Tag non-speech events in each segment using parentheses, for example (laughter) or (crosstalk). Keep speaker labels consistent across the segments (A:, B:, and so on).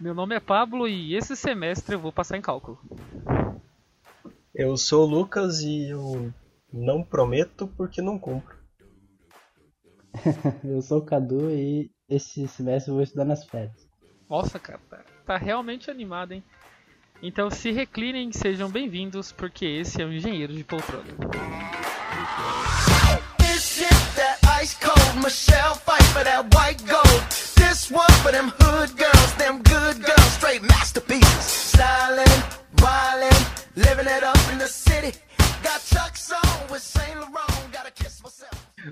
A: Meu nome é Pablo e esse semestre eu vou passar em cálculo.
B: Eu sou o Lucas e eu não prometo porque não cumpro. (laughs)
C: eu sou o Cadu e esse semestre eu vou estudar nas férias.
A: Nossa, cara, tá, tá realmente animado, hein? Então se reclinem, sejam bem-vindos, porque esse é o Engenheiro de Poltrona.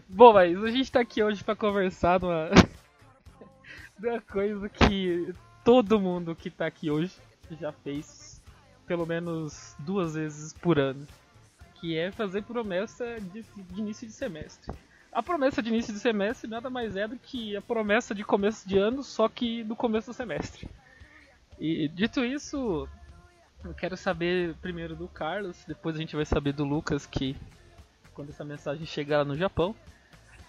A: Bom, mas a gente tá aqui hoje pra conversar de uma, (laughs) de uma coisa que todo mundo que tá aqui hoje já fez pelo menos duas vezes por ano, que é fazer promessa de, de início de semestre. A promessa de início de semestre nada mais é do que a promessa de começo de ano, só que no começo do semestre. E dito isso, eu quero saber primeiro do Carlos, depois a gente vai saber do Lucas, que quando essa mensagem chegar no Japão.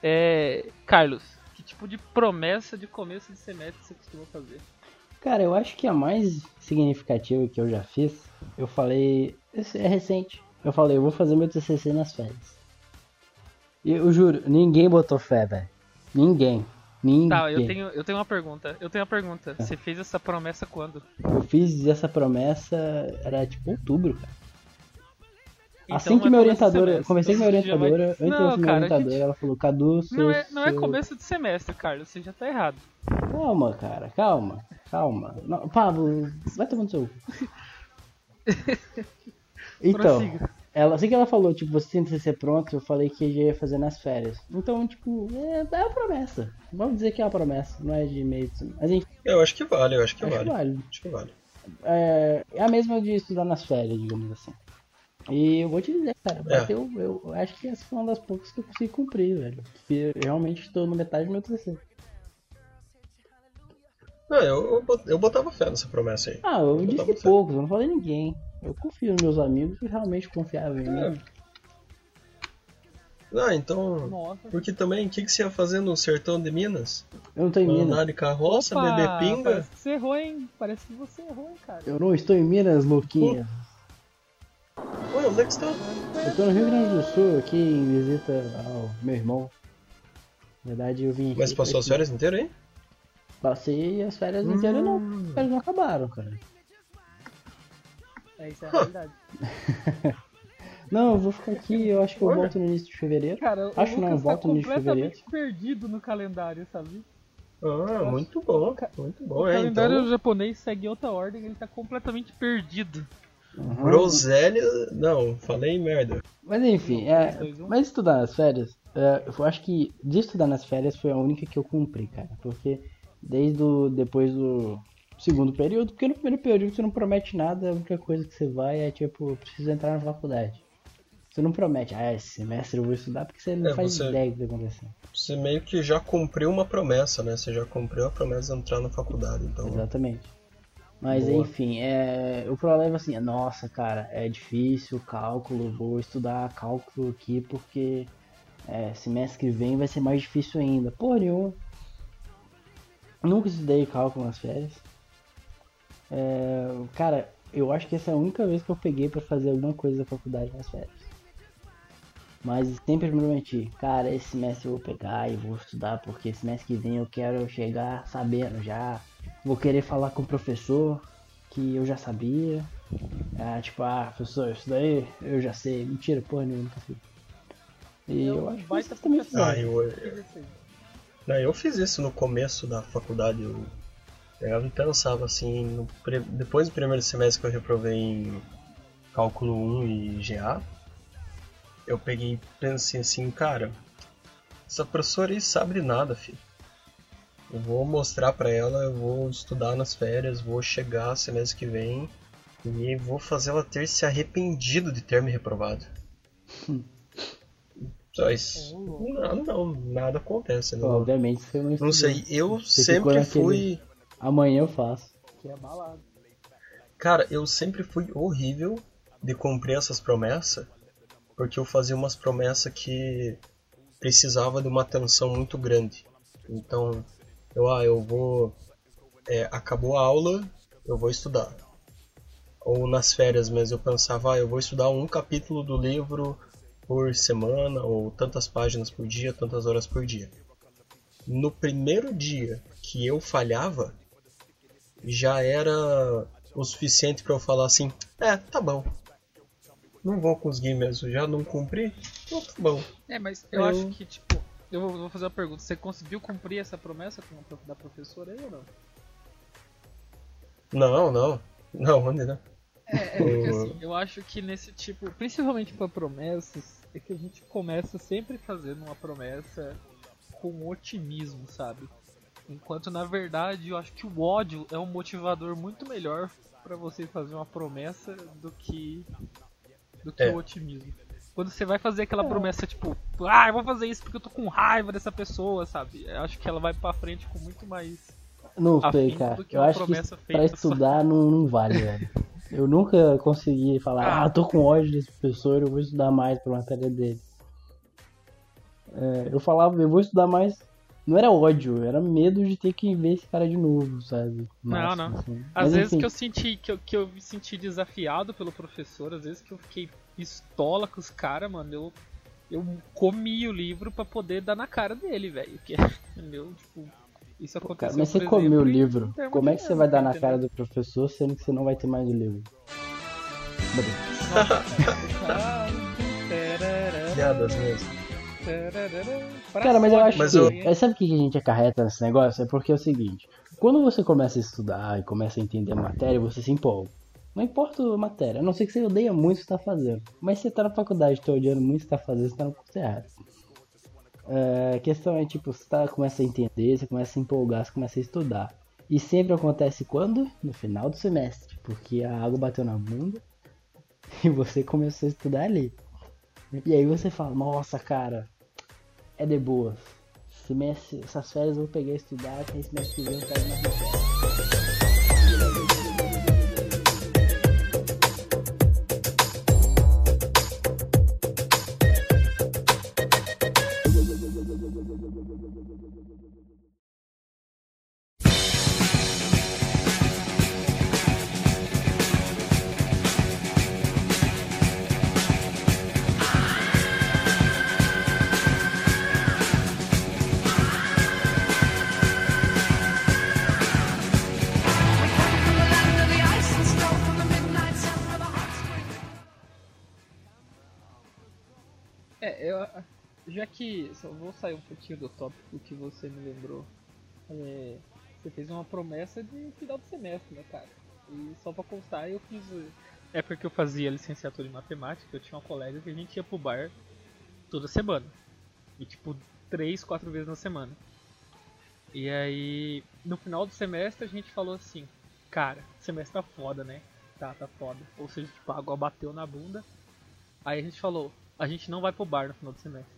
A: É, Carlos, que tipo de promessa de começo de semestre você costuma fazer?
C: Cara, eu acho que a mais significativa que eu já fiz, eu falei, é recente. Eu falei, eu vou fazer meu TCC nas férias. E eu juro, ninguém botou fé, velho. Ninguém. Ninguém.
A: Tá, eu tenho, eu tenho uma pergunta. Eu tenho uma pergunta. Ah. Você fez essa promessa quando?
C: Eu fiz essa promessa, era tipo outubro, cara. Então, assim que minha orientadora. Comecei com minha orientadora, antes não, da minha cara, orientadora, gente... ela falou, Cadu, seu,
A: não, é, não é começo de semestre, Carlos, você já tá errado.
C: Calma, cara, calma, calma. Não, Pablo, vai tomando seu. (laughs) então, ela, assim que ela falou, tipo, você tem que ser pronto, eu falei que já ia fazer nas férias. Então, tipo, é, é uma promessa. Vamos dizer que é uma promessa, não é de meio. Mas
B: gente, eu acho que vale, eu acho que acho vale. vale. Acho que vale.
C: É, é a mesma de estudar nas férias, digamos assim. E eu vou te dizer, cara, é. eu, eu acho que essa foi uma das poucas que eu consegui cumprir, velho. Eu realmente estou no metade do meu TCC.
B: Não, eu, eu botava fé nessa promessa aí.
C: Ah, eu, eu disse poucos, eu não falei ninguém. Eu confio nos meus amigos que realmente confiavam em é. mim.
B: Ah, então. Nossa. Porque também, o que, que você ia fazer no sertão de Minas?
C: Eu não tô em Minas.
B: Andar de carroça, Opa, beber pinga?
A: Parece que você errou, hein? Parece que você errou, hein, cara.
C: Eu não estou em Minas, Luquinha.
B: Oi, onde é que você tá?
C: Eu tô no Rio Grande do Sul, aqui em visita ao meu irmão. Na verdade, eu vim aqui.
B: Mas passou as férias inteiras aí?
C: Passei as férias hum. inteiras não. As férias não acabaram, cara.
A: É, isso é a realidade. (laughs)
C: não, eu vou ficar aqui, eu acho que eu volto no início de fevereiro.
A: Cara,
C: acho
A: que não,
C: eu volto
A: tá
C: no início de fevereiro.
A: perdido no calendário, sabe?
B: Ah, muito bom, muito bom. O
A: é, calendário então... japonês segue outra ordem, ele tá completamente perdido.
B: Uhum. Groselha, não, falei merda.
C: Mas enfim, é, mas estudar nas férias, é, eu acho que de estudar nas férias foi a única que eu cumpri, cara. Porque desde o, depois do segundo período, porque no primeiro período você não promete nada, a única coisa que você vai é tipo, preciso entrar na faculdade. Você não promete, ah, esse semestre eu vou estudar porque você não é, faz você, ideia do que tá acontecendo.
B: Você meio que já cumpriu uma promessa, né? Você já cumpriu a promessa de entrar na faculdade, então.
C: Exatamente. Mas Boa. enfim, é, o problema é assim, é, nossa, cara, é difícil cálculo, vou estudar cálculo aqui porque é, semestre que vem vai ser mais difícil ainda. Porém, nunca estudei cálculo nas férias. É, cara, eu acho que essa é a única vez que eu peguei para fazer alguma coisa da faculdade nas férias. Mas sempre me prometi, cara, esse semestre eu vou pegar e vou estudar porque semestre que vem eu quero chegar sabendo já vou querer falar com o professor que eu já sabia. Ah, tipo, ah, professor, isso daí eu já sei. Mentira, porra nenhuma. E eu, eu acho que você também
B: Ah, eu, eu, não, eu fiz isso no começo da faculdade. Eu, eu pensava assim, no, depois do primeiro semestre que eu reprovei em cálculo 1 e GA, eu peguei e pensei assim, cara, essa professora aí sabe de nada, filho. Eu vou mostrar para ela, eu vou estudar nas férias, vou chegar semestre que vem e vou fazer ela ter se arrependido de ter me reprovado. (laughs) Só isso. Não, não, nada acontece. Não,
C: Obviamente você não
B: Não sei, eu você sempre fui.
C: Amanhã eu faço.
A: Que é balado.
B: Cara, eu sempre fui horrível de cumprir essas promessas, porque eu fazia umas promessas que precisava de uma atenção muito grande. Então, eu, ah, eu vou. É, acabou a aula, eu vou estudar. Ou nas férias mesmo, eu pensava, ah, eu vou estudar um capítulo do livro por semana, ou tantas páginas por dia, tantas horas por dia. No primeiro dia que eu falhava, já era o suficiente para eu falar assim: é, tá bom. Não vou conseguir mesmo, já não cumpri, então tá bom.
A: É, mas eu, eu... acho que, tipo, eu vou fazer uma pergunta: você conseguiu cumprir essa promessa com a da professora aí ou não?
B: Não, não. Não, onde não?
A: É, é porque assim, eu acho que nesse tipo, principalmente para promessas, é que a gente começa sempre fazendo uma promessa com otimismo, sabe? Enquanto na verdade eu acho que o ódio é um motivador muito melhor para você fazer uma promessa do que do que é. o otimismo. Quando você vai fazer aquela é. promessa tipo, ah, eu vou fazer isso porque eu tô com raiva dessa pessoa, sabe? Eu acho que ela vai para frente com muito mais
C: Não sei, cara. Eu acho que pra estudar só... não, não vale, velho. Eu nunca consegui falar, ah, tô com ódio desse professor, eu vou estudar mais pra matéria dele. É, eu falava, eu vou estudar mais não era ódio, era medo de ter que ver esse cara de novo, sabe?
A: Nossa, não, não. Assim. Às Mas, vezes enfim. que eu senti que eu, que eu me senti desafiado pelo professor, às vezes que eu fiquei pistola com os caras, mano, eu, eu comi o livro para poder dar na cara dele, velho. Que (laughs) meu, tipo, isso aconteceu.
C: Mas você comeu o livro. Como é que você vai dar na cara do professor sendo que você não vai ter mais o livro?
B: Piadas mesmo. (laughs)
C: Cara, mas eu acho mas que. Eu... É, sabe o que a gente acarreta nesse negócio? É porque é o seguinte: quando você começa a estudar e começa a entender a matéria, você se empolga. Não importa a matéria, a não ser que você odeia muito o que está fazendo. Mas se você tá na faculdade e tá odiando muito o que está fazendo, você tá no curso errado. É, a questão é tipo, você tá, começa a entender, você começa a empolgar, você começa a estudar. E sempre acontece quando? No final do semestre. Porque a água bateu na bunda (laughs) e você começou a estudar ali. E aí você fala, nossa cara, é de boas. Semestre, essas férias eu vou pegar e estudar, que esse mês que vem eu pego mais férias.
A: Só vou sair um pouquinho do tópico que você me lembrou. É, você fez uma promessa de final de semestre, né, cara? E só pra constar, eu fiz. É porque eu fazia licenciatura em matemática, eu tinha uma colega que a gente ia pro bar toda semana. E tipo, três, quatro vezes na semana. E aí, no final do semestre, a gente falou assim: Cara, semestre tá foda, né? Tá, tá foda. Ou seja, tipo, a água bateu na bunda. Aí a gente falou: A gente não vai pro bar no final do semestre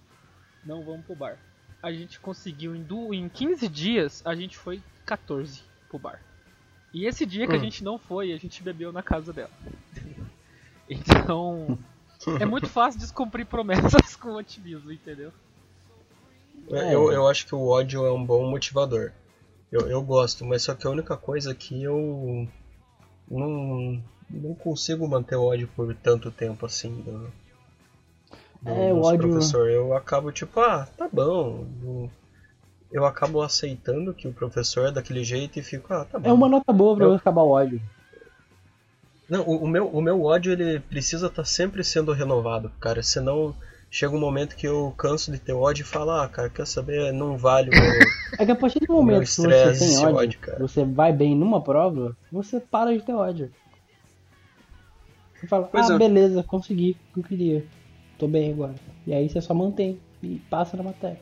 A: não vamos pro bar. A gente conseguiu em, du em 15 dias, a gente foi 14 pro bar. E esse dia que hum. a gente não foi, a gente bebeu na casa dela. (laughs) então, (laughs) é muito fácil descumprir promessas com otimismo, entendeu?
B: É, eu, eu acho que o ódio é um bom motivador. Eu, eu gosto, mas só que a única coisa é que eu não, não consigo manter o ódio por tanto tempo assim. É, o ódio... professor. Eu acabo tipo, ah, tá bom. Eu acabo aceitando que o professor é daquele jeito e fico, ah, tá bom.
C: É uma nota boa pra eu... acabar o ódio.
B: Não, o, o, meu, o meu ódio ele precisa estar tá sempre sendo renovado, cara. Senão chega um momento que eu canso de ter ódio e falo, ah, cara, quer saber? Não vale o meu, (laughs)
C: É que a partir do momento que você tem ódio, ódio você vai bem numa prova, você para de ter ódio. Você fala, pois ah, é. beleza, consegui o que eu queria tô bem agora. E aí você só mantém e passa na matéria.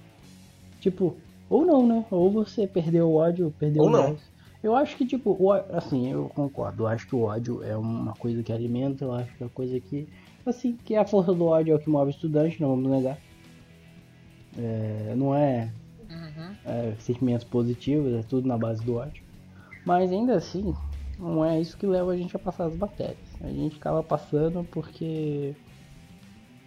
C: Tipo, ou não, né? Ou você perdeu o ódio, perdeu
B: ou
C: mais. Não. Eu acho que, tipo, o, assim, eu concordo. Eu acho que o ódio é uma coisa que alimenta, eu acho que é uma coisa que, assim, que a força do ódio é o que move o estudante, não vamos negar. É, não é, uhum. é, sentimentos positivos, é tudo na base do ódio. Mas ainda assim, não é isso que leva a gente a passar as matérias. A gente ficava passando porque.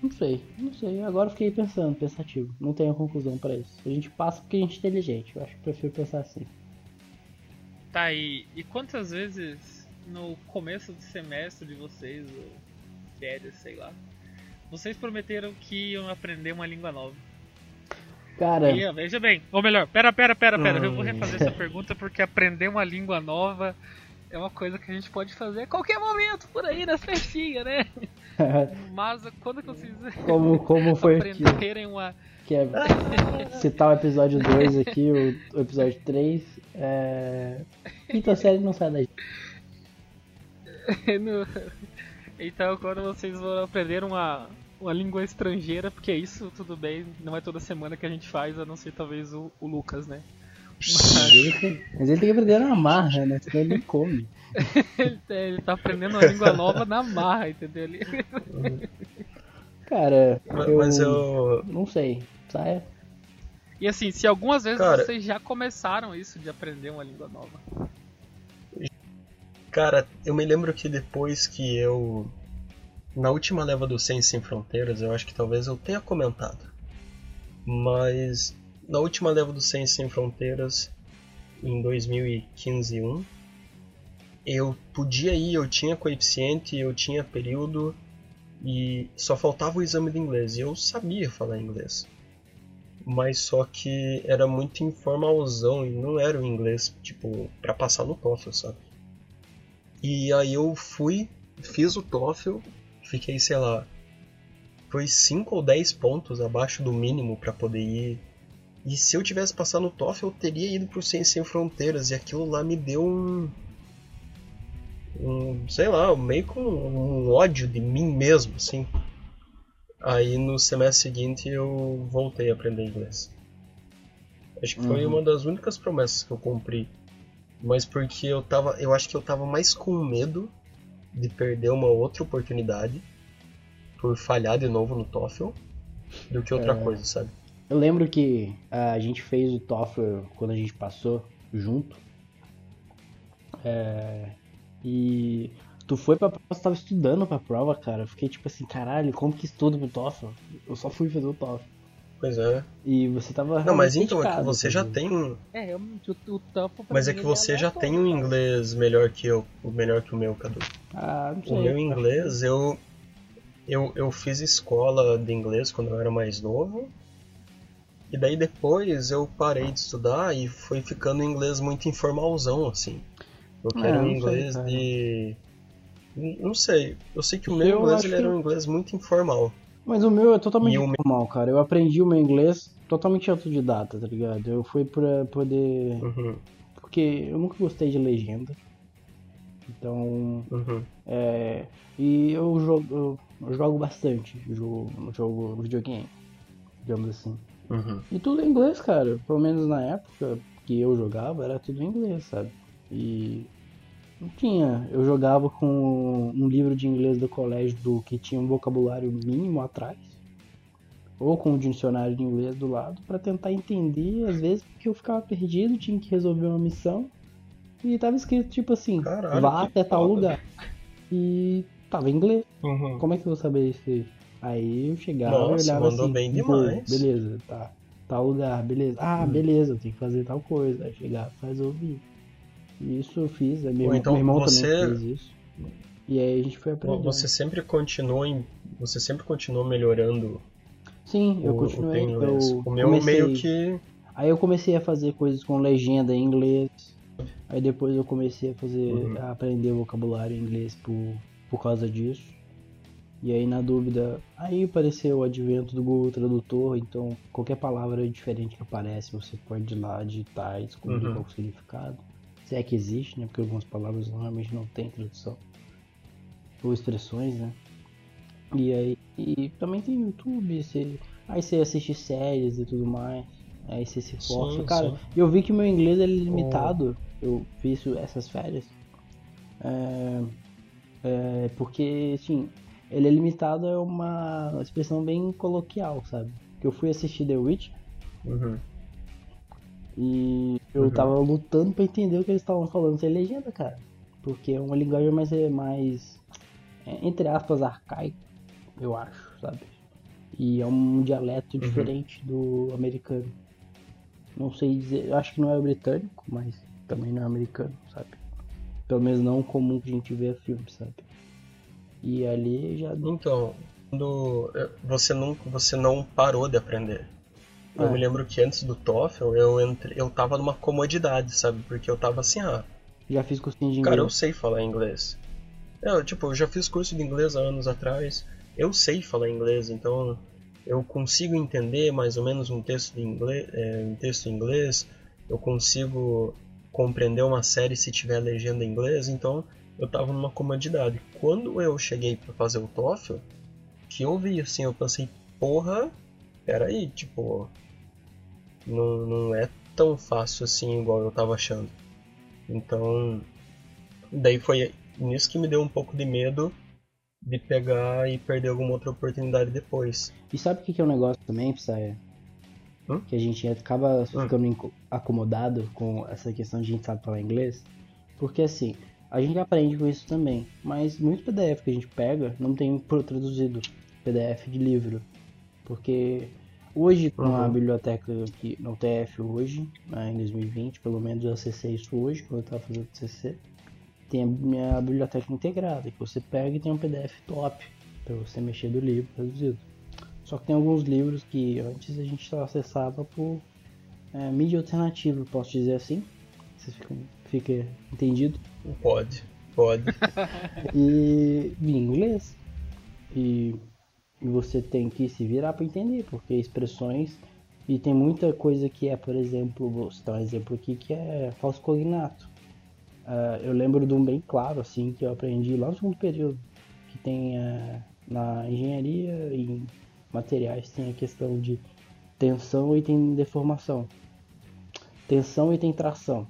C: Não sei, não sei. Agora fiquei pensando, pensativo. Não tenho conclusão para isso. A gente passa porque a gente é inteligente. Eu acho que prefiro pensar assim.
A: Tá, e, e quantas vezes no começo do semestre de vocês, ou férias, sei lá, vocês prometeram que iam aprender uma língua nova?
C: Cara.
A: E, veja bem, ou melhor, pera, pera, pera, pera. Eu vou refazer essa pergunta porque aprender uma língua nova é uma coisa que a gente pode fazer a qualquer momento por aí nas festinhas, né? Mas quando que vocês (laughs)
C: como, como foi
A: aprenderem uma.
C: Que é citar o episódio 2 aqui, o, o episódio 3. É... Quinta série não sai daí. (laughs)
A: no... Então quando vocês vão aprender uma, uma língua estrangeira, porque isso tudo bem, não é toda semana que a gente faz, a não ser talvez o, o Lucas, né?
C: Mas... ele, tem, mas ele tem que aprender na marra, né? Senão ele não come. (laughs)
A: ele tá aprendendo uma língua nova na marra, entendeu? Ele... (laughs)
C: Cara, eu,
B: mas eu.
C: Não sei, sabe?
A: E assim, se algumas vezes Cara, vocês já começaram isso de aprender uma língua nova.
B: Cara, eu me lembro que depois que eu. Na última leva do Sem Sem Fronteiras, eu acho que talvez eu tenha comentado. Mas na última leva do Sem Sem Fronteiras, em 2015 1, eu podia ir, eu tinha coeficiente, eu tinha período e só faltava o exame de inglês. E eu sabia falar inglês. Mas só que era muito informalzão e não era o inglês, tipo, para passar no TOEFL, sabe? E aí eu fui, fiz o TOEFL, fiquei, sei lá, foi 5 ou 10 pontos abaixo do mínimo para poder ir e se eu tivesse passado no TOEFL, eu teria ido pro Ciência Sem Fronteiras. E aquilo lá me deu um. Um sei lá, meio com um ódio de mim mesmo, assim. Aí no semestre seguinte eu voltei a aprender inglês. Acho que foi uhum. uma das únicas promessas que eu cumpri. Mas porque eu tava. Eu acho que eu tava mais com medo de perder uma outra oportunidade por falhar de novo no TOEFL do que outra é. coisa, sabe?
C: Eu lembro que a gente fez o TOEFL quando a gente passou junto. É, e tu foi pra prova, você tava estudando pra prova, cara. Eu fiquei tipo assim, caralho, como que estudo pro TOEFL? Eu só fui fazer o TOEFL.
B: Pois é.
C: E você tava.
B: Não, mas então é que você já tem um.
A: É, eu, o, TOEFL
B: Mas é que você é já tem um inglês melhor que eu, melhor que o meu, Cadu.
C: Ah, não sei.
B: O meu inglês, eu, eu, eu fiz escola de inglês quando eu era mais novo. E daí depois eu parei de estudar e foi ficando inglês muito informalzão, assim. Eu é, quero um inglês sei, de. Não sei. Eu sei que o meu eu inglês ele que... era um inglês muito informal.
C: Mas o meu é totalmente informal, cara. Eu aprendi o meu inglês totalmente autodidata, tá ligado? Eu fui pra poder.
B: Uhum.
C: Porque eu nunca gostei de legenda. Então.
B: Uhum.
C: É. E eu jogo, eu jogo bastante. Jogo, jogo videogame. Digamos assim.
B: Uhum.
C: E tudo em inglês, cara. Pelo menos na época que eu jogava, era tudo em inglês, sabe? E não tinha. Eu jogava com um livro de inglês do colégio do que tinha um vocabulário mínimo atrás. Ou com um dicionário de inglês do lado para tentar entender, às vezes, porque eu ficava perdido, tinha que resolver uma missão. E tava escrito tipo assim,
B: Caralho,
C: vá até tal lugar. E tava em inglês.
B: Uhum.
C: Como é que eu vou saber isso aí? Aí eu chegava
B: Nossa,
C: e olhava
B: mandou
C: assim,
B: bem demais.
C: beleza, tá. Tal lugar, beleza. Ah, hum. beleza, eu tenho que fazer tal coisa. Aí chegava faz ouvir. Isso eu fiz, meu, irmão,
B: então
C: meu irmão
B: você...
C: também fez isso. E aí a gente foi aprendendo.
B: Você sempre continuou em... Você sempre continuou melhorando
C: Sim, eu o, continuei.
B: O, eu o meu comecei... meio que.
C: Aí eu comecei a fazer coisas com legenda em inglês. Aí depois eu comecei a fazer. Uhum. a aprender vocabulário em inglês por, por causa disso. E aí, na dúvida, aí apareceu o advento do Google Tradutor, então qualquer palavra diferente que aparece, você pode ir lá digitar e descobrir uhum. qual é o significado. Se é que existe, né? Porque algumas palavras normalmente não tem tradução. Ou expressões, né? E aí e também tem YouTube, você, aí você assiste séries e tudo mais. Aí você se força. Sim, Cara, sim. eu vi que meu inglês é limitado. Oh. Eu fiz essas férias. É, é, porque, assim, ele é limitado é uma expressão bem coloquial, sabe? Que eu fui assistir The Witch
B: uhum.
C: E eu uhum. tava lutando para entender o que eles estavam falando sem legenda, cara. Porque é uma linguagem mais, mais é, entre aspas, arcaico, eu acho, sabe? E é um dialeto
B: Uhum.
C: diferente do americano. Não sei dizer, eu acho que não é o britânico, mas também não é americano, sabe? Pelo menos não comum que a gente vê filme, sabe? E ali já
B: Então, quando você não, você não parou de aprender. Eu
C: É.
B: me lembro que antes do TOEFL eu entre, eu tava numa comodidade, sabe? Porque eu tava assim, ah,
C: já fiz cursinho de
B: cara, eu
C: inglês.
B: sei falar inglês. Eu, tipo, eu já fiz curso de inglês há anos atrás. Eu sei falar inglês, então eu consigo entender mais ou menos um texto de inglês, é, um texto em inglês. Eu consigo compreender uma série se tiver legenda em inglês, então eu tava numa comodidade. Quando eu cheguei para fazer o TOEFL, que eu vi assim, eu pensei, porra, peraí, tipo, não, não é tão fácil assim igual eu tava achando. Então, daí foi nisso que me deu um pouco de medo de pegar e perder alguma outra oportunidade depois.
C: E sabe o que que é um negócio também, Psy?
B: Hum?
C: Que a gente acaba
B: Hum.
C: ficando inco- acomodado com essa questão de a gente sabe falar inglês. Porque assim, a gente aprende com isso também. Mas muito PDF que a gente pega não tem traduzido PDF de livro. Porque hoje com a
B: Uhum.
C: biblioteca que no TF hoje, né, em 2020, pelo menos eu acessei isso hoje, quando eu estava fazendo TCC, tem a minha biblioteca integrada, que você pega e tem um PDF top para você mexer do livro traduzido. Só que tem alguns livros que antes a gente só acessava por é, mídia alternativa, posso dizer assim. Vocês ficam, fica entendido?
B: Pode, pode. (laughs)
C: E em inglês. E, e você tem que se virar para entender, porque expressões. E tem muita coisa que é, por exemplo, vou citar um exemplo aqui que é falso cognato. Ah, eu lembro de um bem claro, assim, que eu aprendi lá no segundo período, que tem ah, na engenharia e em materiais tem a questão de tensão e tem deformação. Tensão e tem tração.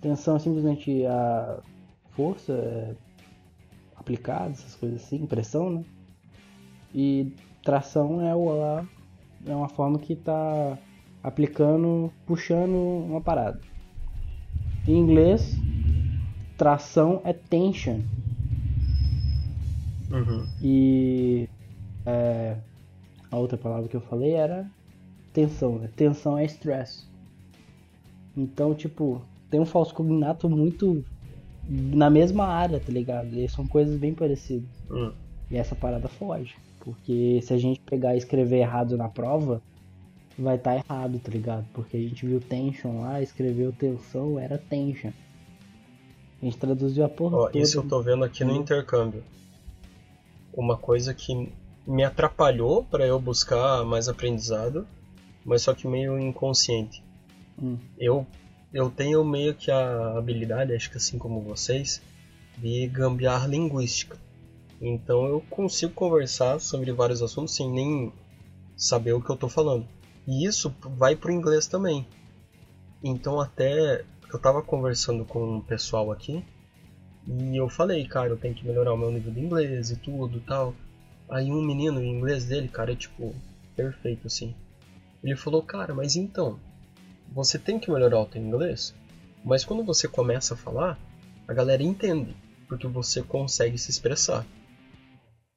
C: Tensão é simplesmente a força é, aplicada, essas coisas assim, pressão, né? E tração é, o, é uma forma que está aplicando, puxando uma parada. Em inglês, tração é tension.
B: Uhum.
C: E é, a outra palavra que eu falei era tensão, né? Tensão é stress. Então, tipo, tem um falso cognato muito na mesma área, tá ligado? E são coisas bem parecidas.
B: Hum.
C: E essa parada foge. Porque se a gente pegar e escrever errado na prova, vai estar errado, tá ligado? Porque a gente viu tension lá, escreveu tensão, era tension. A gente traduziu a porra
B: Ó,
C: toda.
B: isso eu tô vendo aqui no
C: Uhum.
B: intercâmbio. Uma coisa que me atrapalhou para eu buscar mais aprendizado, mas só que meio inconsciente.
C: Hum.
B: Eu eu tenho meio que a habilidade, acho que assim como vocês, de gambiarra linguística. Então eu consigo conversar sobre vários assuntos sem nem saber o que eu tô falando. E isso vai pro inglês também. Então até eu tava conversando com um pessoal aqui e eu falei, cara, eu tenho que melhorar o meu nível de inglês e tudo tal. Aí um menino, o inglês dele, cara, é tipo perfeito assim. Ele falou, cara, mas então, você tem que melhorar o teu inglês, mas quando você começa a falar, a galera entende, porque você consegue se expressar.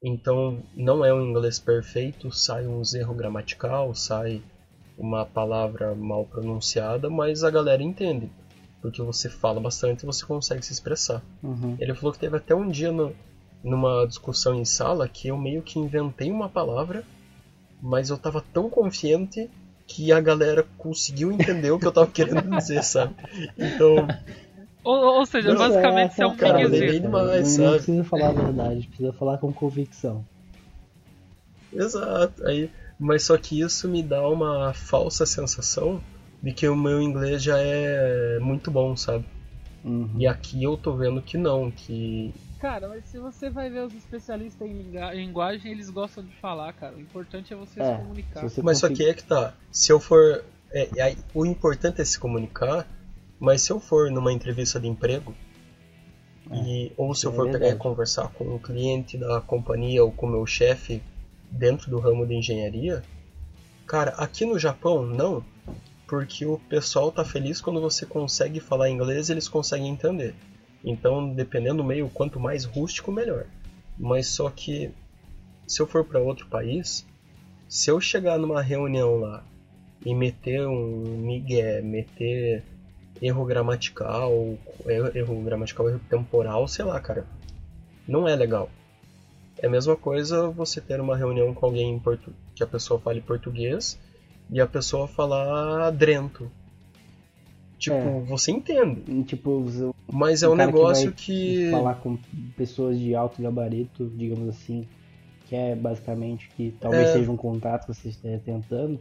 B: Então, não é um inglês perfeito, sai uns erro gramatical, sai uma palavra mal pronunciada, mas a galera entende, porque você fala bastante e você consegue se expressar.
C: Uhum.
B: Ele falou que teve até um dia no, numa discussão em sala que eu meio que inventei uma palavra, mas eu tava tão confiante que a galera conseguiu entender o que eu tava querendo dizer, sabe? (laughs) Então,
A: Ou, ou seja,
B: Não,
A: basicamente você é um
C: cara,
B: demais,
C: não, precisa falar a verdade, precisa falar com convicção.
B: exato. Aí, mas só que isso me dá uma falsa sensação de que o meu inglês já é muito bom, sabe?
C: Uhum.
B: E aqui eu tô vendo que não, que
A: Cara, mas se você vai ver os especialistas em linguagem, eles gostam de falar, cara. O importante é você
C: É,
A: se comunicar.
C: se você
B: Mas só que é que tá. Se eu for. é, é, o importante é se comunicar, mas se eu for numa entrevista de emprego, e, ou se eu
C: é
B: for pegar e
C: verdade.
B: conversar com um cliente da companhia ou com o meu chefe dentro do ramo de engenharia, cara, aqui no Japão não, porque o pessoal tá feliz quando você consegue falar inglês e eles conseguem entender. Então, dependendo do meio, quanto mais rústico, melhor. Mas só que se eu for para outro país, se eu chegar numa reunião lá e meter um migué, meter erro gramatical, erro gramatical, erro temporal, sei lá, cara, não é legal. É a mesma coisa você ter uma reunião com alguém que a pessoa fale português e a pessoa falar drento. Tipo, é. você entende.
C: Tipo,
B: mas é um negócio que,
C: que. Falar com pessoas de alto gabarito, digamos assim, que é basicamente que talvez é... seja um contato que você esteja tentando,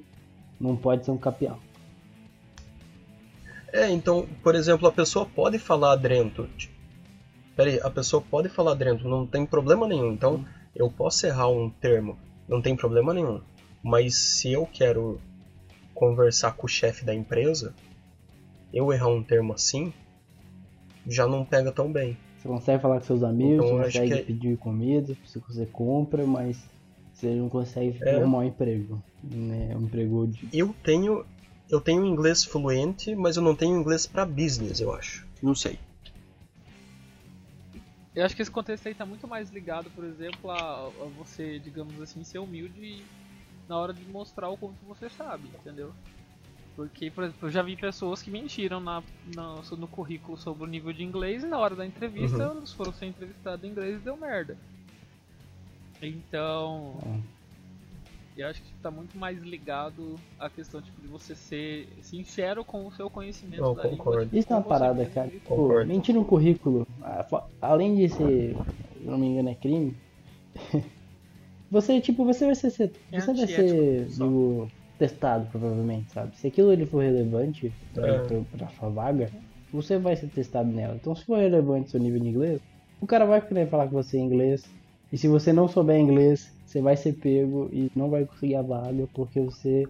C: não pode ser um capial.
B: É, então, por exemplo, a pessoa pode falar drento. Peraí, a pessoa pode falar drento, não tem problema nenhum. Então, eu posso errar um termo, não tem problema nenhum. Mas se eu quero conversar com o chefe da empresa, eu errar um termo assim, já não pega tão bem.
C: Você consegue falar com seus amigos, então, você consegue é pedir comida, você compra, mas você não consegue é... um emprego. Né? Um emprego de...
B: Eu tenho. Eu tenho inglês fluente, mas eu não tenho inglês para business, eu acho. Não sei.
A: Eu acho que esse contexto aí tá muito mais ligado, por exemplo, a, a você, digamos assim, ser humilde na hora de mostrar o quanto você sabe, entendeu? Porque, por exemplo, eu já vi pessoas que mentiram na, na, no currículo sobre o nível de inglês e na hora da entrevista uhum. eles foram ser entrevistados em inglês e deu merda. Então, uhum. Eu acho que está muito mais ligado à questão tipo, de você ser sincero com o seu conhecimento
B: Não, da concordo.
C: língua. Isso é uma parada, cara. Pô, mentir no currículo, além de ser, se não me engano, é crime. (laughs) você, tipo, você vai ser, você é vai ser do testado, provavelmente, sabe? Se aquilo ele for relevante pra, é. pra, pra sua vaga, você vai ser testado nela. Então, se for relevante seu nível de inglês, o cara vai querer falar com você em inglês. E se você não souber inglês, você vai ser pego e não vai conseguir a vaga porque você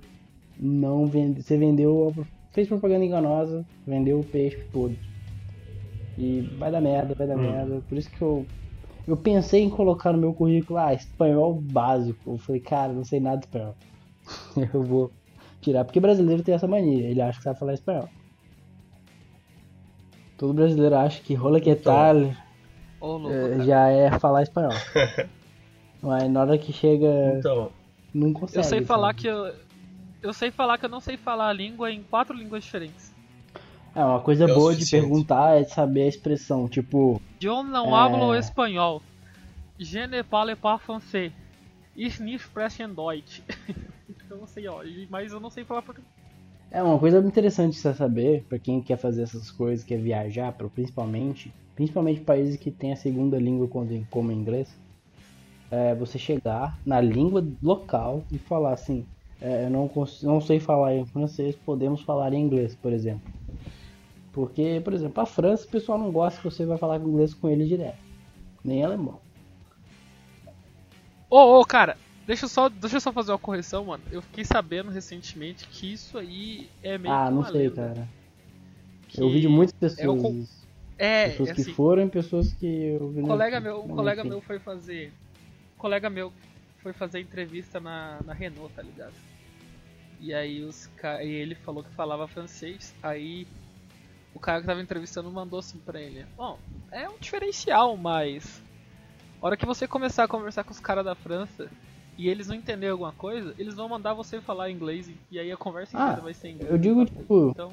C: não vende, você vendeu, fez propaganda enganosa, vendeu o peixe todo. E vai dar merda, vai dar hum. merda. Por isso que eu eu pensei em colocar no meu currículo, ah, espanhol básico. Eu falei, cara, não sei nada de espanhol. (laughs) eu vou tirar. Porque brasileiro tem essa mania, ele acha que sabe falar espanhol. Todo brasileiro acha que rola que então, tal é, já é falar espanhol. (laughs) Mas na hora que chega. Então. Não consegue.
A: Eu sei falar que eu. Eu sei falar que eu não sei falar a língua em quatro línguas diferentes.
C: É, uma coisa é boa de perguntar é saber a expressão, tipo.
A: Eu não é... hablo espanhol. Je ne parle pas français. Ich nicht sprechen Deutsch. (laughs) então assim, ó, mas eu não sei falar português.
C: É uma coisa interessante você saber, para quem quer fazer essas coisas, quer viajar, principalmente, principalmente países que têm a segunda língua como inglês, é você chegar na língua local e falar assim, é, eu não, não sei falar em francês, podemos falar em inglês, por exemplo. Porque, por exemplo, a França, o pessoal não gosta que você vai falar inglês com ele direto, nem alemão.
A: Ô, oh, oh, cara, deixa eu, só, deixa eu só fazer uma correção, mano. Eu fiquei sabendo recentemente que isso aí é meio
C: Ah, não sei, lenda. cara. Que eu vi de muitas pessoas. É, o... é pessoas é que assim, foram e pessoas que eu.
A: Um colega meu, um colega meu foi fazer. Colega meu foi fazer entrevista na, na Renault, tá ligado? E aí os e ele falou que falava francês. Aí o cara que tava entrevistando mandou assim pra ele: Bom, é um diferencial, mas a hora que você começar a conversar com os caras da França e eles não entenderem alguma coisa, eles vão mandar você falar inglês e aí a conversa ah, inteira vai ser inglês.
C: Eu digo, tipo.
A: Então,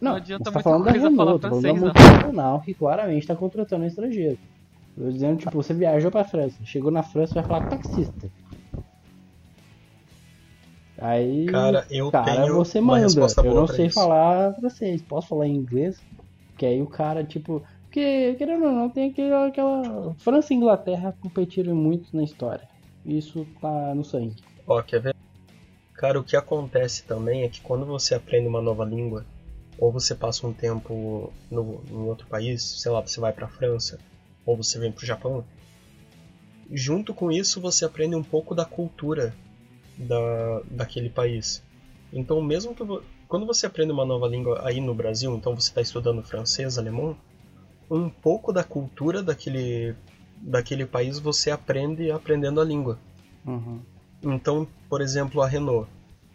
C: não,
A: não adianta
C: tá
A: muita coisa
C: falar
A: francês,
C: não. multinacional que claramente está contratando um estrangeiro. Tô dizendo, tipo, você viajou pra França, chegou na França e vai falar taxista. Aí,
B: cara, eu
C: cara,
B: tenho
C: você manda. Eu não sei isso. falar francês, posso falar em inglês? Que aí o cara, tipo, porque, querendo ou não, tem aquela, aquela. França e Inglaterra competiram muito na história. Isso tá no sangue.
B: Ó, quer ver? Cara, o que acontece também é que quando você aprende uma nova língua, ou você passa um tempo no, em outro país, sei lá, você vai pra França, ou você vem pro Japão, junto com isso você aprende um pouco da cultura da, daquele país. Então, mesmo que quando você aprende uma nova língua aí no Brasil, então você está estudando francês, alemão, um pouco da cultura daquele, daquele país você aprende aprendendo a língua.
C: Uhum.
B: Então, por exemplo, a Renault.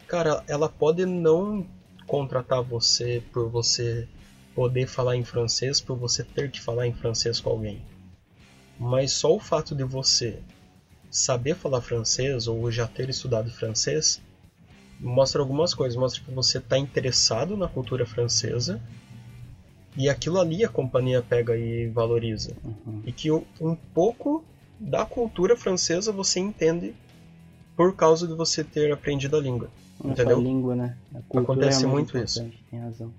B: Cara, ela pode não contratar você por você poder falar em francês, por você ter que falar em francês com alguém. Mas só o fato de você saber falar francês ou já ter estudado francês mostra algumas coisas. Mostra que você está interessado na cultura francesa e aquilo ali a companhia pega e valoriza.
C: Uhum.
B: E que um pouco da cultura francesa você entende por causa de você ter aprendido a língua.
C: Não
B: entendeu?
C: a língua, né? A
B: Acontece
C: é
B: muito isso.
C: importante, Tem razão.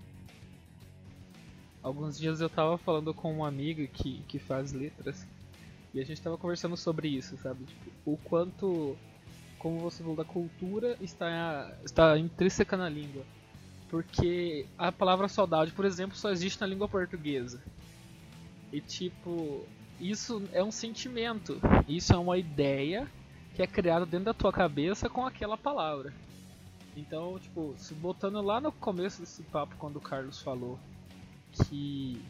A: Alguns dias eu tava falando com uma amiga que, que faz letras e a gente tava conversando sobre isso, sabe? Tipo, o quanto, como você falou, da cultura está, está intrínseca na língua. Porque a palavra saudade, por exemplo, só existe na língua portuguesa. E tipo, isso é um sentimento, isso é uma ideia que é criada dentro da tua cabeça com aquela palavra. Então, tipo, se botando lá no começo desse papo quando o Carlos falou que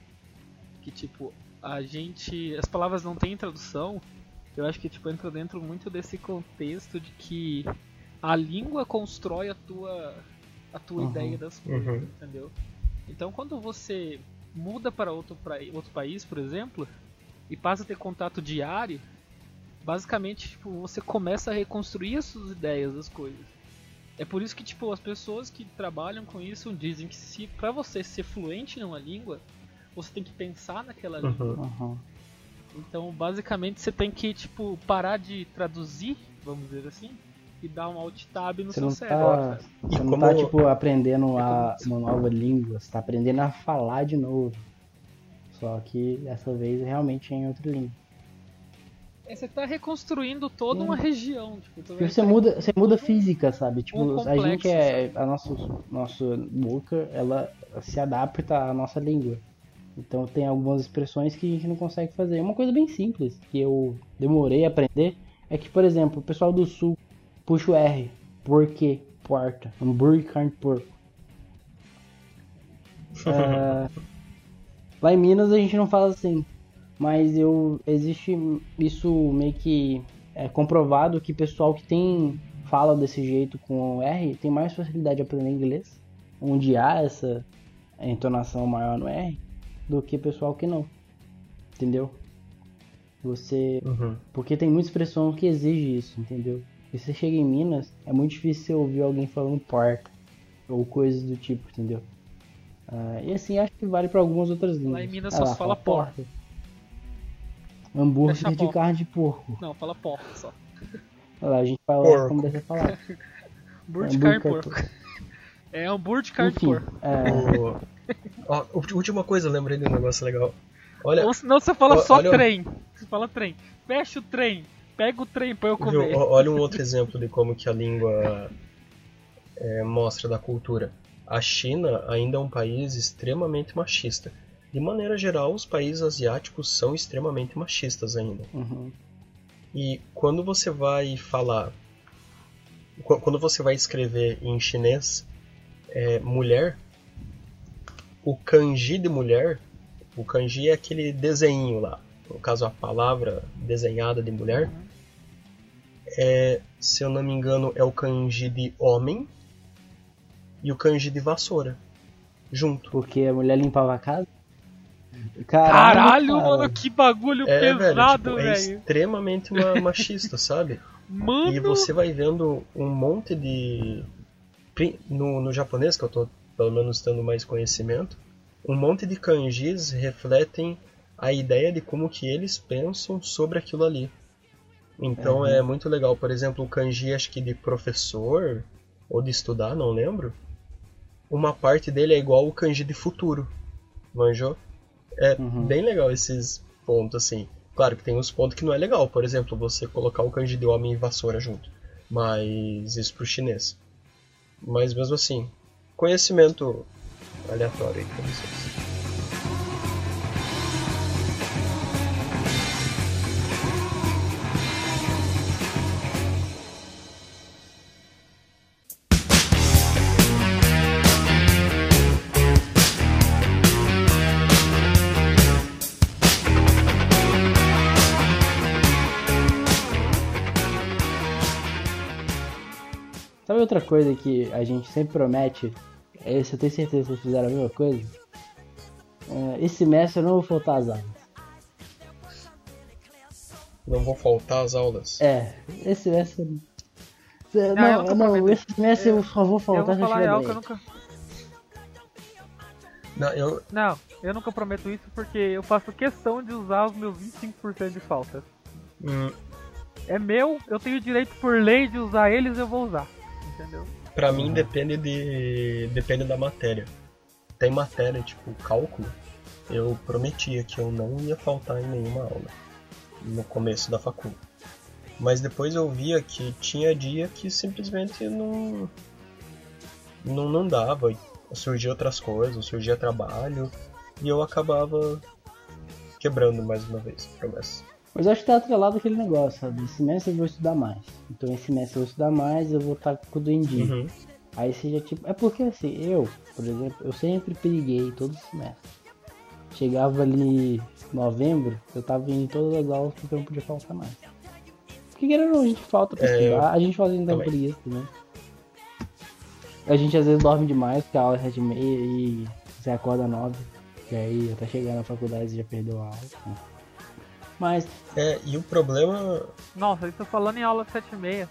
A: que tipo a gente as palavras não têm tradução, eu acho que tipo entra dentro muito desse contexto de que a língua constrói a tua a tua
C: Uhum.
A: ideia das coisas,
B: Uhum.
A: entendeu? Então, quando você muda para outro, pra, outro país, por exemplo, e passa a ter contato diário, basicamente tipo, você começa a reconstruir as suas ideias das coisas. É por isso que tipo as pessoas que trabalham com isso dizem que se para você ser fluente numa língua, você tem que pensar naquela língua.
B: Uhum.
C: Uhum.
A: Então, basicamente, você tem que tipo parar de traduzir, vamos dizer assim, e dar um alt tab no
C: Você
A: seu
C: não
A: cérebro.
C: tá,
A: sabe?
B: E
C: você não
B: como-
C: tá tipo aprendendo a, uma nova língua, você tá aprendendo a falar de novo. Só que dessa vez realmente é em outra língua.
A: É, você tá reconstruindo toda
C: Sim.
A: uma região, tipo,
C: você muda, você muda física, sabe? Tipo,
A: Um
C: a gente
A: complexo,
C: é. A nossa, nossa boca, ela se adapta à nossa língua. Então tem algumas expressões que a gente não consegue fazer. Uma coisa bem simples, que eu demorei a aprender, é que, por exemplo, o pessoal do sul puxa o R. Por quê? Porta. Hambúrguer, carne de porco. É, (laughs) lá em Minas a gente não fala assim. Mas eu existe isso meio que é comprovado que pessoal que tem fala desse jeito com o R tem mais facilidade de aprender inglês, onde há essa entonação maior no R, do que pessoal que não. Entendeu? Você.
B: Uhum.
C: Porque tem muita expressão que exige isso, entendeu? E você chega em Minas, é muito difícil você ouvir alguém falando porta. Ou coisas do tipo, entendeu? Ah, e assim, acho que vale para algumas outras línguas.
A: em Minas
C: Ah
A: só
C: lá,
A: se fala porta.
C: Hambúrguer
A: Fecha a
C: de
A: porta.
C: carne de porco.
A: Não, fala porca só.
C: Olha lá, a gente fala
B: Porco.
C: como deve ser falado. (laughs)
A: Hambúrguer de
C: Hambúrguer
A: carne
C: de
A: porco. É hambúrguer de carne de porco.
C: é,
B: Ó, última coisa, eu lembrei de um negócio legal. Olha,
A: Ou senão você fala
B: Ó,
A: só
B: olha-
A: trem. Você fala trem. Fecha o trem. Pega o trem pra eu
B: viu,
A: comer.
B: ó, olha um outro exemplo de como que a língua é, mostra da cultura. A China ainda é um país extremamente machista. De maneira geral, os países asiáticos são extremamente machistas ainda.
C: uhum,
B: E quando você vai falar, qu- quando você vai escrever em chinês é, mulher, o kanji de mulher, o kanji é aquele desenho lá, no caso a palavra desenhada de mulher, é, se eu não me engano, é o kanji de homem e o kanji de vassoura, junto.
C: porque a mulher limpava a casa. Caralho,
A: Caralho,
C: cara.
A: mano, que bagulho
B: É, velho,
A: pesado,
B: tipo, é
A: velho.
B: extremamente ma- (laughs) machista, sabe?
A: Mano,
B: E você vai vendo um monte de. No, no japonês, que eu tô pelo menos tendo mais conhecimento, um monte de kanjis refletem a ideia de como que eles pensam sobre aquilo ali. Então
C: Uhum.
B: é muito legal. Por exemplo, o kanji acho que de professor ou de estudar, não lembro. Uma parte dele é igual o kanji de futuro. Manjou? É
C: Uhum.
B: bem legal esses pontos assim. Claro que tem uns pontos que não é legal, por exemplo, você colocar o kanji de homem e vassoura junto. Mas isso pro chinês. Mas mesmo assim, conhecimento aleatório aí pra vocês.
C: Outra coisa que a gente sempre promete? Esse eu tenho certeza que vocês fizeram a mesma coisa. É, esse semestre eu não vou faltar às aulas.
B: Não vou faltar às aulas.
C: É, esse semestre.
A: eu
C: Não, não,
A: prometi.
C: esse semestre eu só vou
A: Eu
C: faltar
A: vou
C: eu
A: falar real que eu nunca.
B: Não, eu,
A: Não, eu nunca prometo isso porque eu faço questão de usar os meus 25% de falta.
B: hum,
A: É meu, eu tenho direito por lei de usar eles, eu vou usar. Entendeu?
B: pra mim depende de. depende da matéria. Tem matéria, tipo cálculo, eu prometia que eu não ia faltar em nenhuma aula no começo da facul. Mas depois eu via que tinha dia que simplesmente não. não, não dava. Surgia outras coisas, surgia trabalho, e eu acabava quebrando mais uma vez a promessa.
C: Mas eu acho que tá atrelado aquele negócio, sabe? Esse semestre eu vou estudar mais. Então esse semestre eu vou estudar mais, eu vou estar com tudo em dia.
B: Uhum.
C: Aí seja tipo. É porque assim, eu, por exemplo, eu sempre periguei todo semestre. Chegava ali novembro, eu tava indo em todas as aulas porque eu não podia faltar mais. Porque querendo a gente falta pra
B: É,
C: estudar, a gente fazendo
B: também.
C: preguiça também. A gente às vezes dorme demais, porque a aula é 7 e meia e você acorda 9. E aí até chegar na faculdade você já perdeu a aula. Mas
B: É, e o problema.
A: Nossa, isso falando em aula 7,6.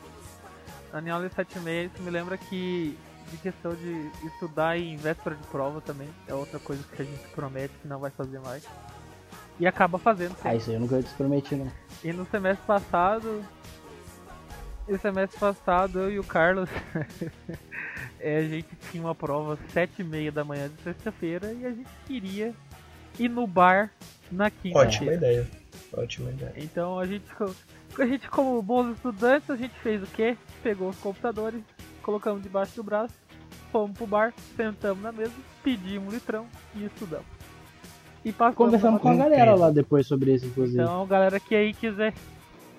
A: Em aula 7,6, isso me lembra que de questão de estudar em véspera de prova também. É outra coisa que a gente promete que não vai fazer mais. E acaba fazendo.
C: Ah, isso aí eu nunca te prometi, não.
A: E no semestre passado. E semestre passado eu e o Carlos. (laughs) é, a gente tinha uma prova sete e meia da manhã de sexta-feira e a gente queria ir no bar na
B: Ótima
A: quinta-feira.
B: ideia. Ótima ideia.
A: Então a gente, a gente como bons estudantes, a gente fez o quê? Pegou os computadores, colocamos debaixo do braço, fomos pro bar, sentamos na mesa, pedimos um litrão e estudamos. E passamos
C: Conversamos com a galera lá depois sobre isso, inclusive.
A: Então, galera que aí quiser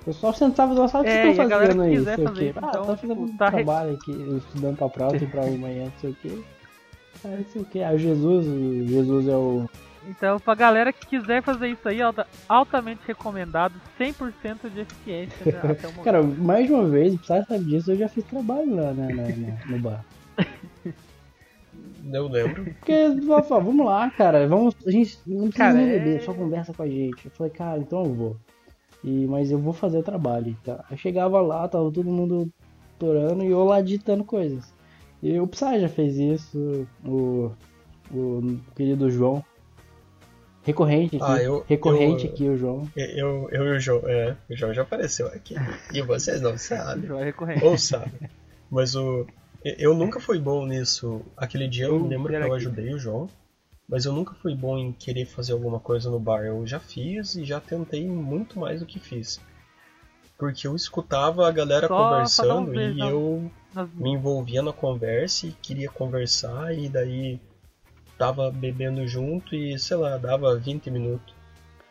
C: O pessoal sentava lá, sabe o que
A: É, e
C: estão
A: galera
C: fazendo aí?
A: quiser
C: sei o quê.
A: isso,
C: ah,
A: então,
C: tá fazendo
A: tipo,
C: um
A: tá re-
C: trabalho aqui, estudando pra prova, tem prova amanhã, não sei o quê. Ah, não sei o quê. Ah, o Jesus, o Jesus é o.
A: Então, pra galera que quiser fazer isso aí, alta- altamente recomendado, 100% de eficiência né, (laughs) até o momento.
C: Cara, mais de uma vez, o Psy sabe disso, eu já fiz trabalho lá na, na- na- no bar. (laughs)
B: Eu lembro.
C: Porque, falou, vamos lá, cara, vamos. A gente não precisa
A: Cara,
C: nem
A: é-
C: beber, só conversa com a gente. Eu falei, cara, então eu vou. E, mas eu vou fazer o trabalho. Tá? Eu chegava lá, tava todo mundo torando e eu lá ditando coisas. E o Psy já fez isso, o, o querido João. Recorrente aqui.
B: Ah, eu-
C: recorrente
B: eu-
C: aqui, o João.
B: Eu, eu e o João. É, o João já apareceu aqui. E vocês não sabem.
A: Já é recorrente.
B: Ou sabem. Mas o. Eu nunca fui bom nisso. Aquele dia eu
A: Eu
B: lembro que eu
A: aqui.
B: ajudei o João. Mas eu nunca fui bom em querer fazer alguma coisa no bar. Eu já fiz e já tentei muito mais do que fiz. Porque eu escutava a galera
A: Só-
B: conversando
A: uns
B: e eu
A: Nas-
B: me envolvia na conversa e queria conversar e daí tava bebendo junto e sei lá, dava 20 minutos.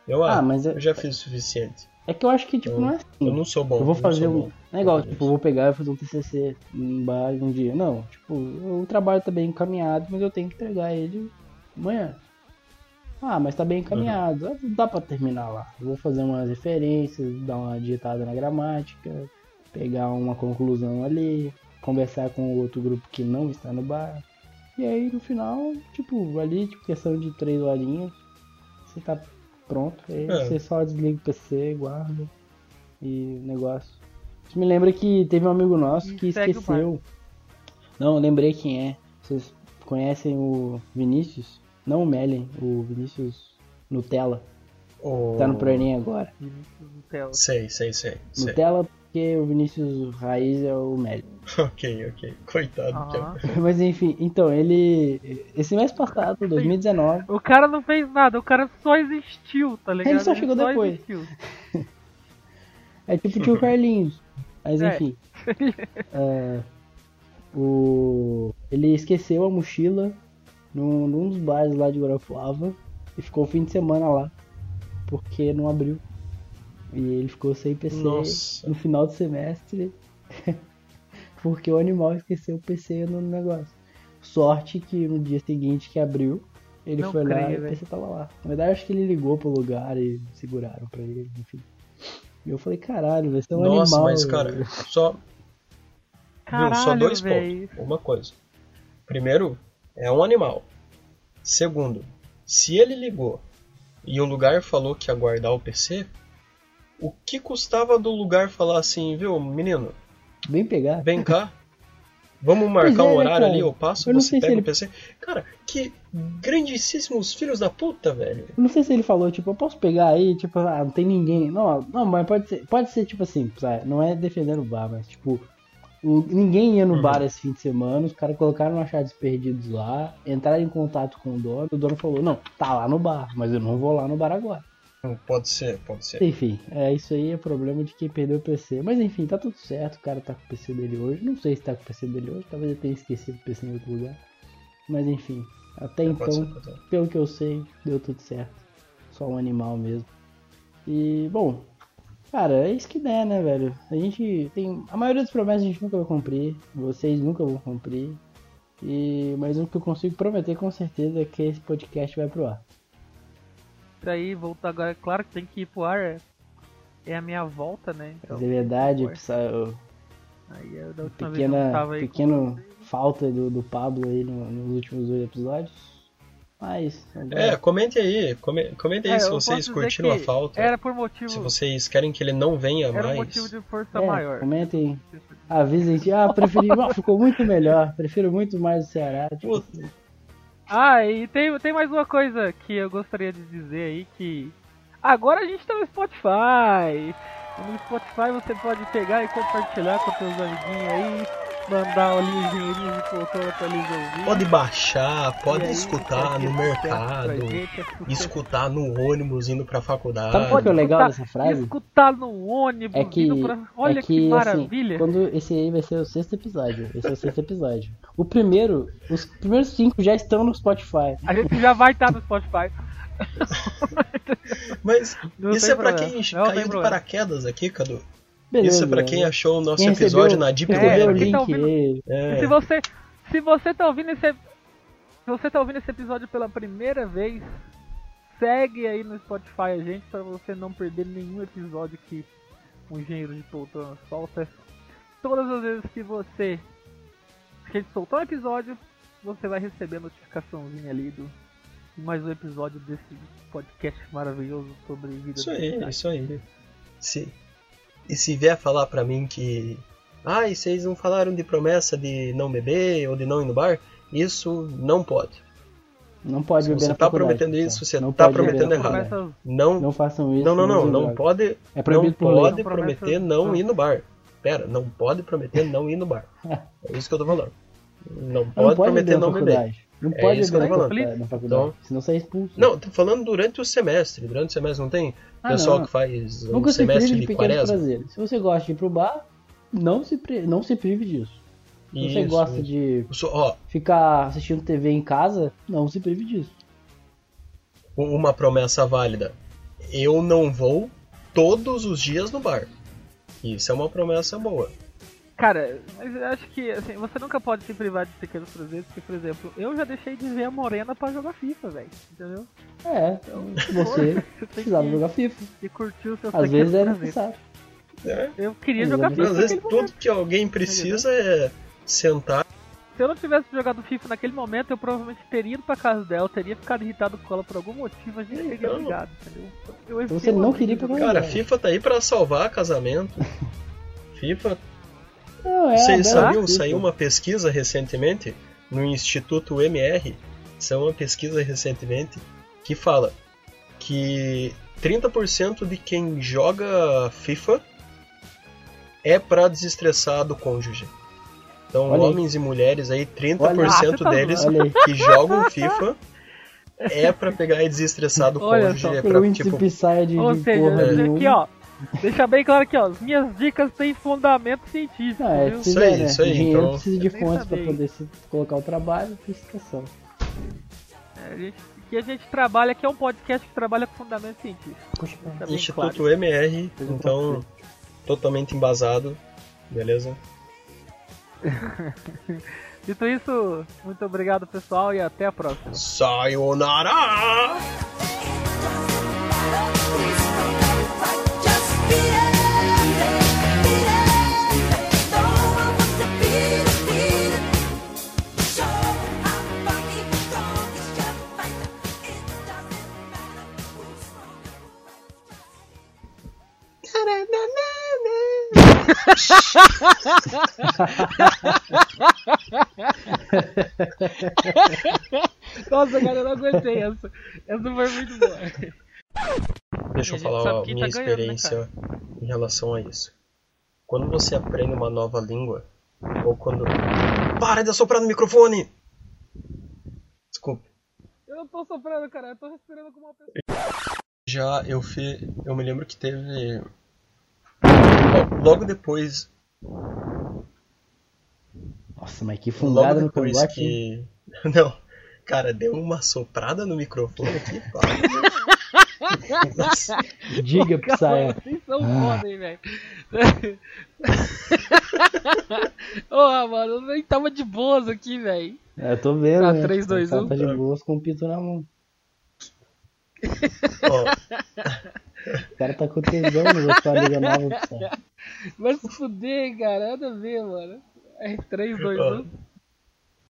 B: Eu, ah,
C: Ah, mas é-
B: eu já fiz o suficiente.
C: É que eu acho que, tipo,
B: Eu-
C: não é assim.
B: Eu não sou bom.
C: Eu vou fazer um. Não é igual, tipo, eu vou pegar e fazer um TCC em bar um dia. Não, tipo, o trabalho tá bem encaminhado, mas eu tenho que entregar ele amanhã. Ah, mas tá bem encaminhado. Ah, Dá pra terminar lá. Eu vou fazer umas referências, dar uma digitada na gramática, pegar uma conclusão ali, conversar com o outro grupo que não está no bar. E aí no final, tipo, ali, tipo, questão de três horinhas, você tá pronto. Aí
B: É.
C: você só desliga o PC, guarda e negócio. Isso me lembra que teve um amigo nosso
A: E
C: que
A: segue o
C: esqueceu. Não, lembrei quem é. Vocês conhecem o Vinícius? Não o Mellen, o Vinícius Nutella.
B: O...
C: Tá no Pro Enem agora.
A: Vinícius Nutella.
B: Sei, sei, sei. sei.
C: Nutella porque o Vinícius Raiz é o Mellen. (laughs)
B: ok, ok. Coitado.
A: Aham.
B: que- (laughs)
C: Mas enfim, então, ele. Esse mês passado, 2019.
A: O cara não fez nada, o cara só existiu, tá ligado?
C: Ele só chegou depois.
A: existiu. (laughs)
C: É tipo o tio Carlinhos. Mas
A: É.
C: enfim. É, o... Ele esqueceu a mochila num, num dos bares lá de Guarapuava e ficou o fim de semana lá. Porque não abriu. E ele ficou sem PC
B: Nossa.
C: no final do semestre. (laughs) porque o animal esqueceu o PC no negócio. Sorte que no dia seguinte que abriu, ele
A: Não
C: foi lá
A: creio,
C: e o. PC tava lá. Na verdade, acho que ele ligou pro lugar e seguraram pra ele, enfim. E eu falei, caralho, vai ser um
B: Nossa,
C: animal.
B: mas cara, só. Viu,
A: Caralho,
B: só dois
A: velho.
B: pontos. Uma coisa. Primeiro, é um animal. Segundo, se ele ligou e o lugar falou que ia guardar o PC, o que custava do lugar falar assim, viu, menino,
C: Bem pegar.
B: vem cá, vamos marcar
C: é,
B: um
C: né,
B: horário
C: cara?
B: ali, eu passo,
C: Eu
B: você pega
C: ele-
B: o PC. Cara, que grandíssimos filhos da puta, velho.
C: Não sei se ele falou, tipo, eu posso pegar aí, tipo, ah, não tem ninguém. Não, não, mas pode ser, pode ser tipo assim, sabe? não é defendendo o bar, mas tipo, ninguém ia no
B: Uhum.
C: bar esse fim de semana, os caras colocaram achados perdidos lá, entraram em contato com o dono, o dono falou, não, tá lá no bar, mas eu não vou lá no bar agora.
B: Pode ser, pode ser.
C: Enfim, é isso aí é problema de quem perdeu o PC. Mas enfim, tá tudo certo, o cara tá com o PC dele hoje. Não sei se tá com o PC dele hoje, talvez ele tenha esquecido o PC em outro lugar. Mas enfim, até
B: Pode ser,
C: então,
B: pode ser.
C: pelo que eu sei, deu tudo certo. Só um animal mesmo. E, bom, cara, é isso que der, né, velho? A gente tem. A maioria das promessas a gente nunca vai cumprir. Vocês nunca vão cumprir. E, mas o que eu consigo prometer com certeza é que esse podcast vai pro ar.
A: Aí, voltar agora, é claro que tem que ir pro ar. é- É a minha volta, né? Então,
C: Mas é verdade, precisa-
A: Aí é da última vez eu não
C: pequena,
A: tava aí
C: pequeno
A: vocês.
C: falta do, do Pablo aí no- nos últimos dois episódios. Mas. agora-
B: É, comente aí, come- comente aí
A: É,
B: se
A: eu
B: vocês curtiram a falta.
A: Era por motivo.
B: Se vocês querem que ele não venha
A: Era
B: mais.
A: motivo de força
C: é,
A: maior.
C: comentem. Avisem, que, ah, preferi. ah, (laughs) ficou muito melhor. Prefiro muito mais o Ceará. Tipo,
B: Puta,
A: Ah, e tem, tem mais uma coisa que eu gostaria de dizer aí que agora a gente tá no Spotify. No Spotify você pode pegar e compartilhar com seus amiguinhos aí, mandar ali os dinheirinhos de poltrona pra eles ouvirem.
B: pode baixar, pode
A: aí,
B: escutar no mercado,
A: é
B: escutar no ônibus indo pra faculdade.
C: Sabe qual que é o legal
A: escutar-
C: dessa frase?
A: Escutar no ônibus,
C: É que,
A: indo pra... olha
C: é
A: que,
C: que assim,
A: maravilha.
C: quando esse aí vai ser o sexto episódio. Esse é o sexto episódio. O primeiro, os primeiros cinco já estão no Spotify.
A: A gente já vai estar no Spotify.
B: Mas
A: Não
B: isso é pra
A: problema,
B: quem
A: não
B: caiu de
A: problema.
B: paraquedas aqui, Cadu.
C: Beleza.
B: isso é pra quem achou o nosso
C: Quem
B: episódio
C: recebeu-
B: na Deep
A: É,
B: Web.
A: tá
C: link
A: ouvindo-.
B: É.
A: Se você, se você tá ouvindo esse, se você tá ouvindo esse episódio pela primeira vez, segue aí no Spotify a gente para você não perder nenhum episódio que o engenheiro de poltrona solta. Todas as vezes que você que a gente soltou um episódio, você vai receber a notificaçãozinha ali do de mais um episódio desse podcast maravilhoso sobre vida
B: Isso aí, isso aí. Se, e se vier falar pra mim que. Ah, e vocês não falaram de promessa de não beber ou de não ir no bar? Isso não pode.
C: Não pode beber
B: você
C: na
B: tá
C: faculdade,
B: prometendo isso, você
C: Não
B: tá prometendo errado. Não,
C: Não façam isso.
B: não, não, não. Não pode,
C: É
B: não
C: proibido por lei.
B: pode prometer não
A: não.
B: ir no bar. Pera, não pode prometer não ir no bar. (laughs) É isso que eu tô falando. Não
C: Não
B: pode, prometer não beber.
C: Não
B: É
C: pode
B: isso
C: beber
B: tô
C: na
B: falando.
C: faculdade.
B: Então-
C: Senão você é expulso.
B: Não, tô falando durante o semestre. Durante o semestre não tem
C: Ah,
B: pessoal
C: não.
B: que faz um
C: Nunca se
B: semestre
C: prive
B: de
C: de
B: quaresma.
C: prazeres. Se você gosta de ir pro bar, não se, pri- não se prive disso. Se você
B: Isso,
C: gosta
B: isso.
C: de
B: sou- ó,
C: ficar assistindo TV em casa, não se prive disso.
B: uma promessa válida. Eu não vou todos os dias no bar. Isso é uma promessa boa.
A: Cara, mas eu acho que assim, você nunca pode se privar de pequenos prazeres, porque, por exemplo, eu já deixei de ver a Morena pra jogar FIFA, velho. Entendeu?
C: É, se você (laughs) precisava
A: que,
C: jogar FIFA.
A: curtir os seus
C: Às vezes é
A: prazeres.
C: necessário.
B: É.
A: Eu queria
C: Mas
A: jogar
C: às
A: FIFA
B: Às vezes
A: naquele momento.
B: tudo que alguém precisa é sentar.
A: Se eu não tivesse jogado FIFA naquele momento, eu provavelmente teria ido pra casa dela, teria ficado irritado com ela por algum motivo, a gente teria
B: Então.
A: brigado, entendeu? Eu
C: Então você não queria pra.
B: Cara, FIFA tá aí pra salvar casamento. (laughs) FIFA.
C: Não, é
B: Vocês
C: uma bela
B: sabiam? Saiu uma pesquisa recentemente no Instituto MR. Saiu uma pesquisa recentemente que fala que 30% de quem joga FIFA é pra desestressar do cônjuge. Então,
C: Olha aí.
B: homens e mulheres aí, 30%
C: Olha.
A: Ah, tá
B: deles
C: Olha aí.
B: que jogam FIFA é pra pegar e desestressar do
A: Olha
B: cônjuge.
A: só,
B: é
C: índice
B: tipo,
C: de,
A: Ou
C: de
A: seja,
C: porra
B: É.
A: aqui ó, deixa bem claro aqui ó, as minhas dicas têm fundamento científico,
C: Ah, é,
A: viu?
B: Isso aí,
C: né?
B: isso aí,
C: O dinheiro
B: então.
C: precisa de fontes pra
A: sabia.
C: poder se colocar o trabalho, prestação.
A: É, a gente, que a gente trabalha, aqui é um podcast que trabalha com fundamento científico.
C: Poxa,
A: Tá
B: Instituto
A: claro.
B: MR,
C: um
B: então totalmente embasado, beleza? (laughs)
A: Dito isso, muito obrigado pessoal e até a próxima.
B: Sayonara! (laughs)
A: Nossa, cara, eu não aguentei essa. Essa foi muito boa.
B: Deixa eu falar a minha
A: tá ganhando, né,
B: experiência em relação a isso. Quando você aprende uma nova língua, ou quando. Para de assoprar no microfone! Desculpe.
A: Eu não tô soprando, cara. Eu tô respirando como uma pessoa.
B: Já eu fiz. Eu me lembro que teve. Lo- Logo depois.
C: Nossa, mas que fungada no cangote.
B: que. (laughs) Não. Cara, deu uma soprada no microfone aqui. (laughs) pá. Nossa,
C: Diga, Psya.
A: Vocês são
C: Ah.
A: foda, hein, velho. (laughs) Ô, mano, eu nem tava de boas aqui, velho.
C: É, Eu tô vendo.
A: Tá,
C: né?
A: três, dois,
C: O cara
A: um.
C: Tá de boas com o pito na mão.
B: ó,
C: O cara tá com tesão no da liga nova, Psya.
A: Vai se fuder, cara. Nada a ver, mano. É 3, 2,
B: ó,
A: 1.